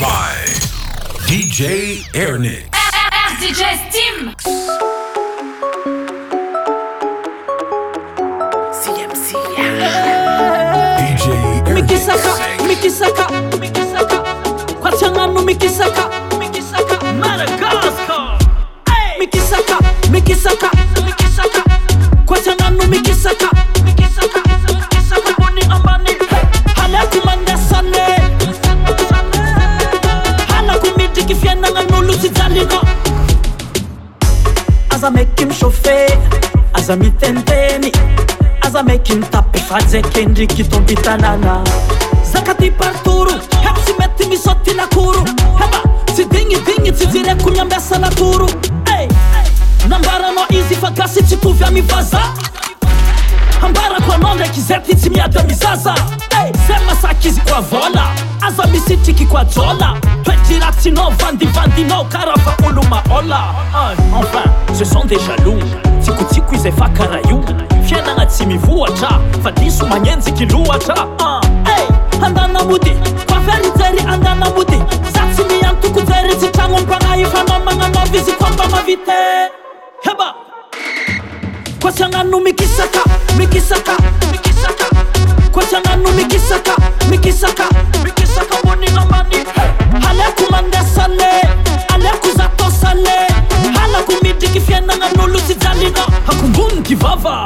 by DJ Airnick. DJ Steam. CMC. DJ Airnick. Mikisaka, Mikisaka, Mikisaka. Miki Saka, Miki Saka, Madagascar. Miki Saka. aza maky misofe aza mitenteny aza maiky mitapyfajakyndriky tombitanana zakatypartoro tsy maty misotynakoro tsy dignidignytsy jiraiko miambiasanakoro nambarana izy fa kasitsytovy amibaza ambarako anao ndraiky zay ty tsy miady amisasa izy koavôa aza misy trikikoajôa oetirasina vandivandinao karahafaolomaoacesont ah, de jalox tsikotsiko iza fakaraha io fianana tsy mivohatra fa diso manejikilohatraaamyztsy mtokojryztnaiza yao ano mikaka mikaka mikaka boninomani alakomandesane alekozatosane ala komidiki fianaganolosizalina hakobonkivava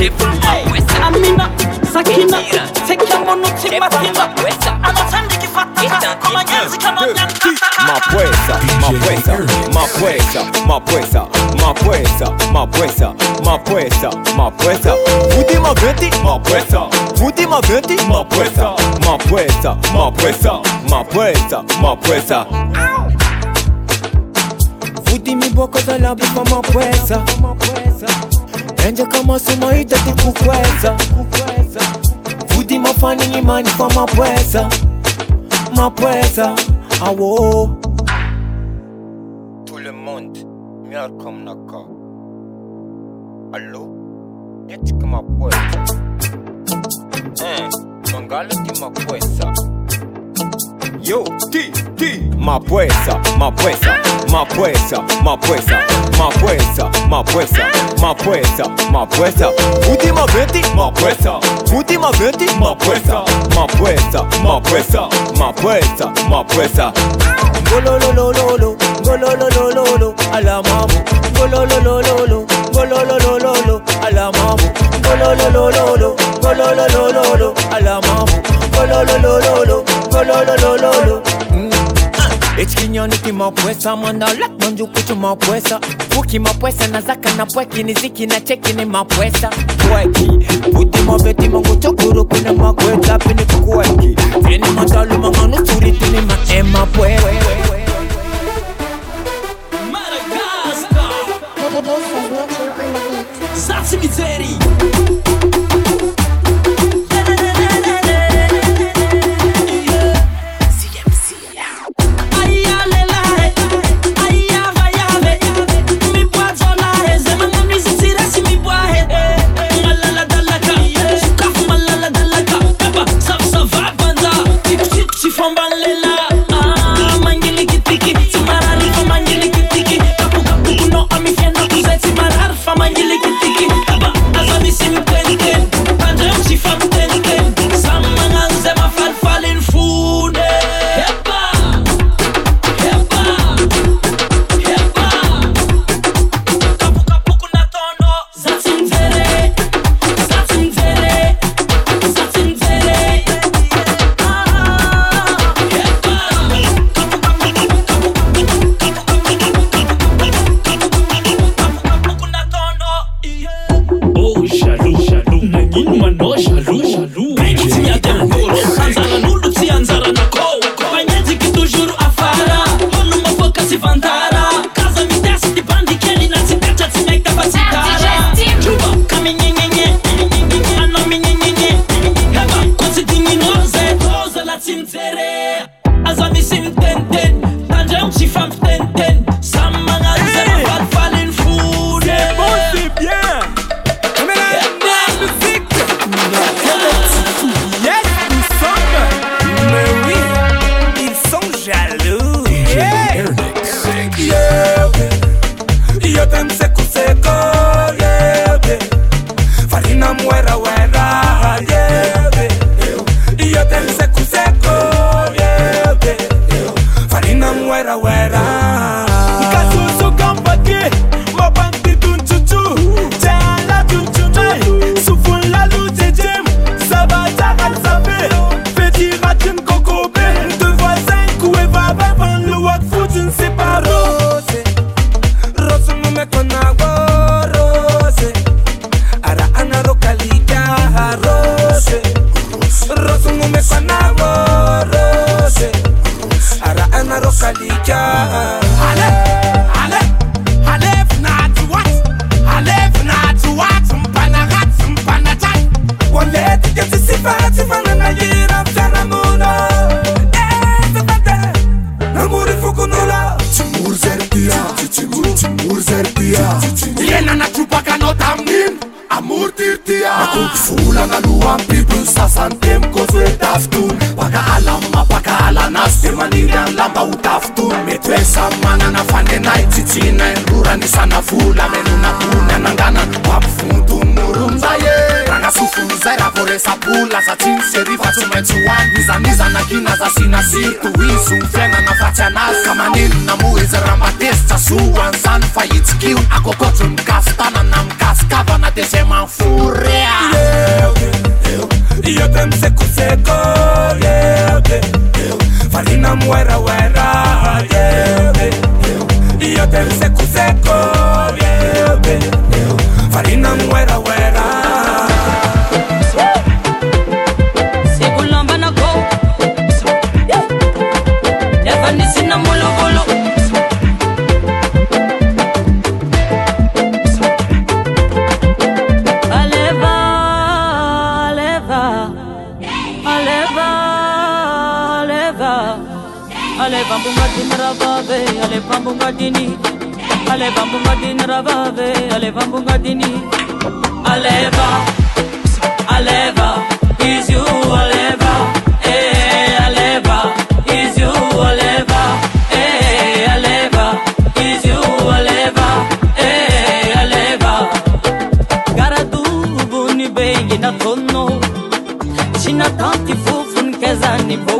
hip Amina Sakina Tekemo nutima tima Anatendi kifata enje kama sumaita tukukweza fudi mafani nyimani kwa mapweza mapweza awo tout le monde miar Yo, ti, ti. ma ma ma ma ma ma ma Mapuesa, mapuesa, mapuesa, mapuesa, mapuesa, mapuesa, mapuesa, mapuesa. Puti maventi, mapuesa. Puti maventi, mapuesa. Mapuesa, mapuesa, mapuesa, mapuesa. Gololololo, gololololo, ala mamu. Gololololo, gololololo, ala mamu. Gololololo, gololololo, ala mamu. Gololololo. lololololo mm. ekinyoni kimapwesa mwanalak manjukuchu mapwesa puki mapwesa na zaka na pweki ni ziki na cheki ni mapwesa pweki putimavetimanguchokurukune makweta pini kukweki vini matalumanganusuritini maema pwewe Zacy Mizerii! nazasinasiisuneana facanasananinnamu izramadessasuwan san faickiu akokocum kastana nam kaskata na desema furea ravave ale bambunga dini ale bambunga dini ale bambunga aleva aleva is you aleva eh aleva is you aleva eh aleva is you aleva eh aleva garadu buni bengi na tonno china tanti fufun kezani bo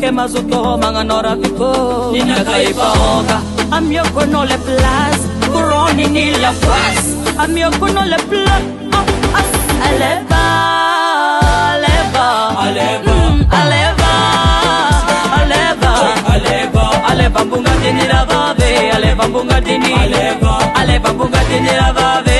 ke mazotoho mga nora biko Ninakaipaoga Amyoko no le plus Kuroni nila fwas Amyoko no le plus Aleba Aleba Aleba mm, Aleba Aleba Aleba Aleba bunga dini la babe Aleba bunga dini Aleba Aleba bunga dini la babe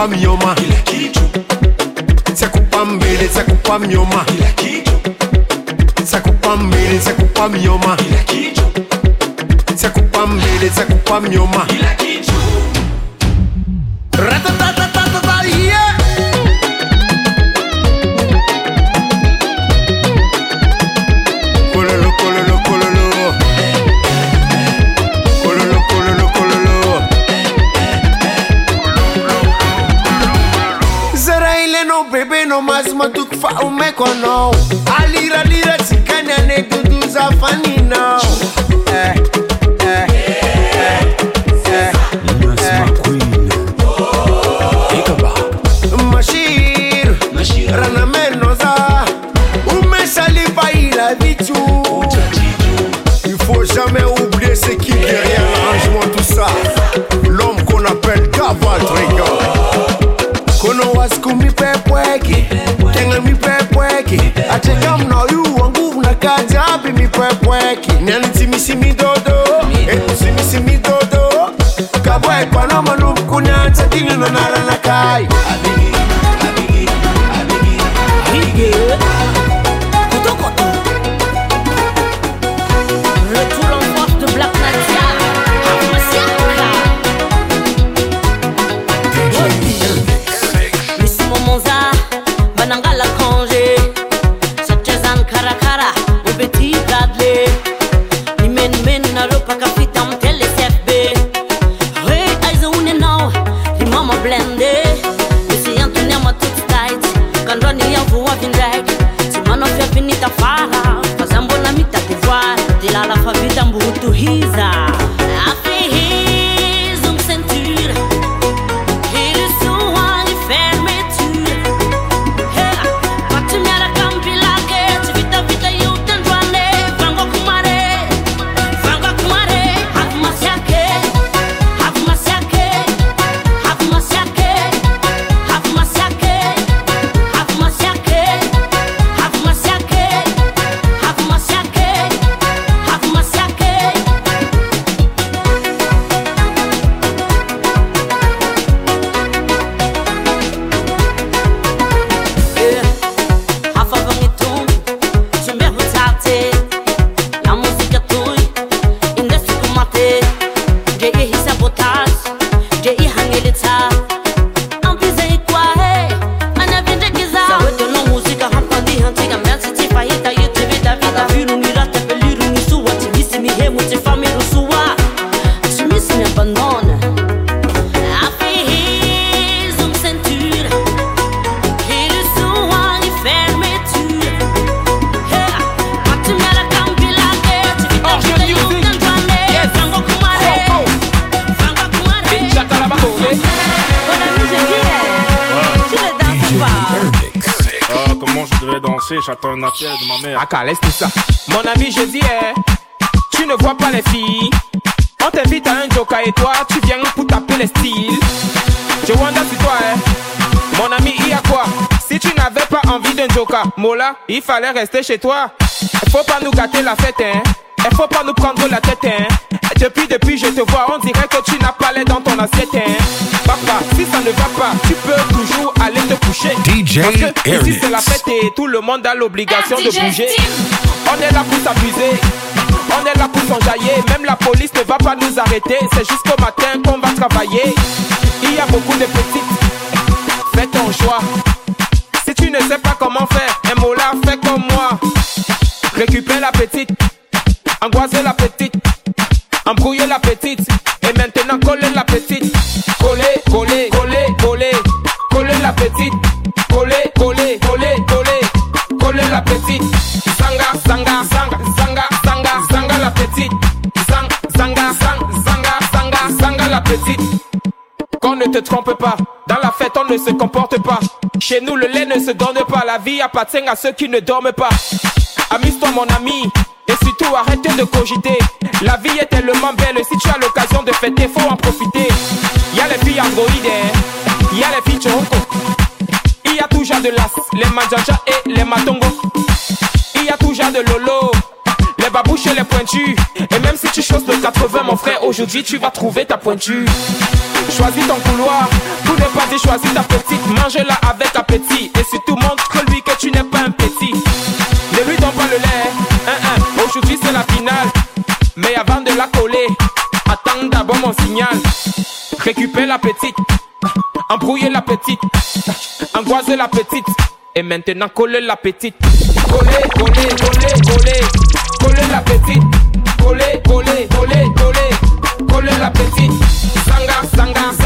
kukupa myoma kila kitu mbele nitakupa myoma kila kitu nitakupa mbele nitakupa myoma kila kitu nitakupa mbele nitakupa myoma kila kitu აλiρლiρα σικνaντuτο zaφανήνა meki nyanitsimisidodo etusimisimidodo kabwekwa nomanumkunyanza danser, j'attends un appel de ma mère. Ah, laisse ça. Mon ami, je dis, eh, tu ne vois pas les filles. On t'invite à un joker et toi, tu viens pour taper les styles. Je wonder sur toi, eh, Mon ami, il y a quoi Si tu n'avais pas envie d'un joker, Mola, il fallait rester chez toi. Faut pas nous gâter la fête, hein. Eh, faut pas nous prendre la tête, hein. Depuis, depuis, je te vois, on dirait que tu n'as pas l'air dans ton assiette, hein. Papa, si ça ne va pas, tu peux toujours DJ c'est la fête et tout le monde a l'obligation ah, de bouger. On est là pour abusée, On est là pour s'enjailler, même la police ne va pas nous arrêter. C'est jusqu'au matin qu'on va travailler. Il y a beaucoup de petites, fais ton choix. Si tu ne sais pas comment faire, un mot là, fais comme moi. Récupère la petite, angoisser la petite, embrouillez la petite, et maintenant collez la petite. Coller, coller. coller, coller, coller, coller la petite. Sanga, sanga, sanga, sanga, sanga, sanga la petite. Sanga, sanga, sanga, sanga, sanga la petite. Qu'on ne te trompe pas, dans la fête on ne se comporte pas. Chez nous le lait ne se donne pas, la vie appartient à ceux qui ne dorment pas. Amuse-toi mon ami, et surtout arrête de cogiter. La vie est tellement belle, si tu as l'occasion de fêter, faut en profiter. Y'a les filles hein. y y'a les filles choco toujours de l'as, les manjaja et les matongo. Il y a toujours de lolo, les babouches et les pointus. Et même si tu choses de 80, mon frère, aujourd'hui tu vas trouver ta pointue. Choisis ton couloir, pour ne pas y choisis ta petite, mange-la avec appétit. Et si surtout montre lui que tu n'es pas un petit. Ne lui donne pas le lait, hein, hein. aujourd'hui c'est la finale. Mais avant de la coller, attends d'abord mon signal. Récupère la petite. Embrouiller la petite, angoisser la petite, et maintenant coller la petite. Coller, coller, coller, coller, coller la petite. Coller, coller, coller, coller, coller la petite. Sanga, sanga,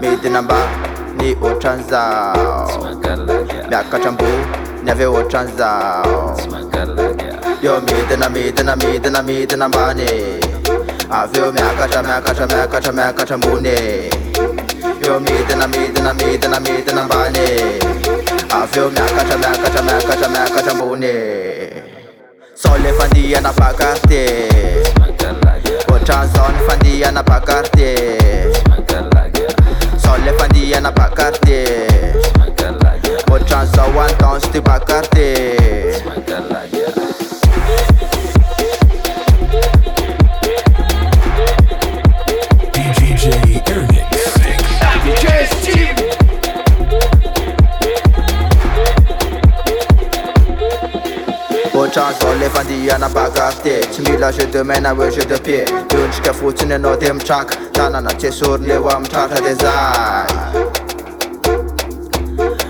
mitinamba ny otranzao miakatraambo ny aveo otranzaoeo mityna mitna mina mitinambany aveo iaka a aambony eo mitina mia mina miinambany aveo iaka aaa akatra mbonysolefanianaakaty botranzany fandianabacarte sole fandihana bacarte botranzooantonse te bacarte Chancon, les fandillas n'a pas gardé Smila je te mène à ouais je te pied Dunch que foutu ne no dem chak Tanana t'es sur les wam chak des ailes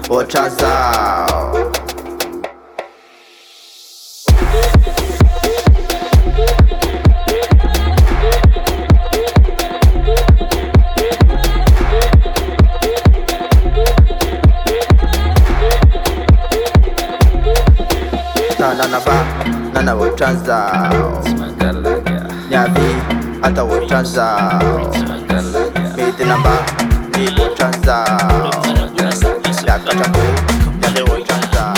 O chazao na wo wota zao nyavi hata wota zao miti namba ni wota zao yakatabu nyave wota zao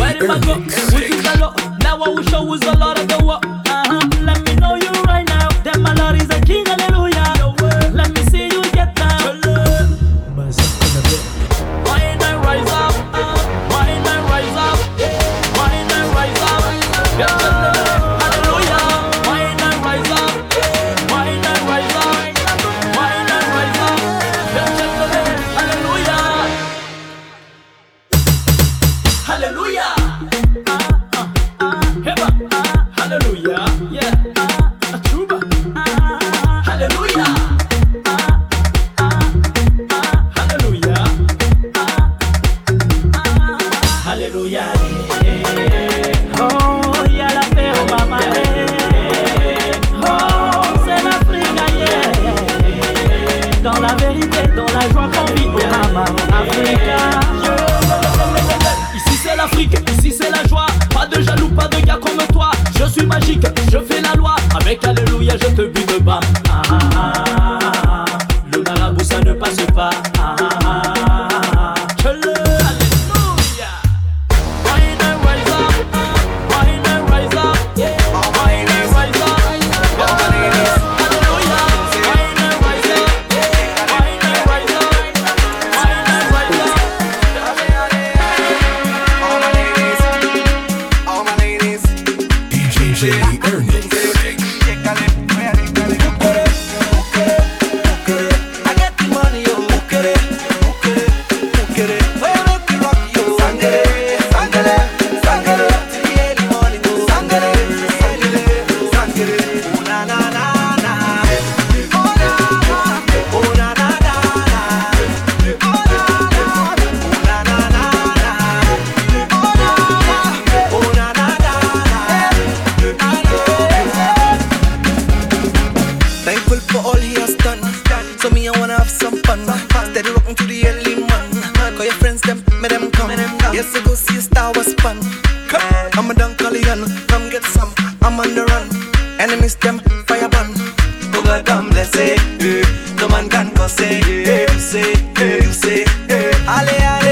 Where did I go? Alléluia. Oh, il y a la paix au Oh, c'est l'Afrique ailleurs. Dans la vérité, dans la joie qu'on vit au Mama. Africa. Ici c'est l'Afrique, ici c'est la joie. Pas de jaloux, pas de gars comme toi. Je suis magique, je fais la loi. Avec Alléluia, je te bute de bas. Ah, ah, ah. DJ Ernest. Enemies them fire burn. Oh God damn, they eh, no man can go say, eh, you say, eh, you say, eh, ale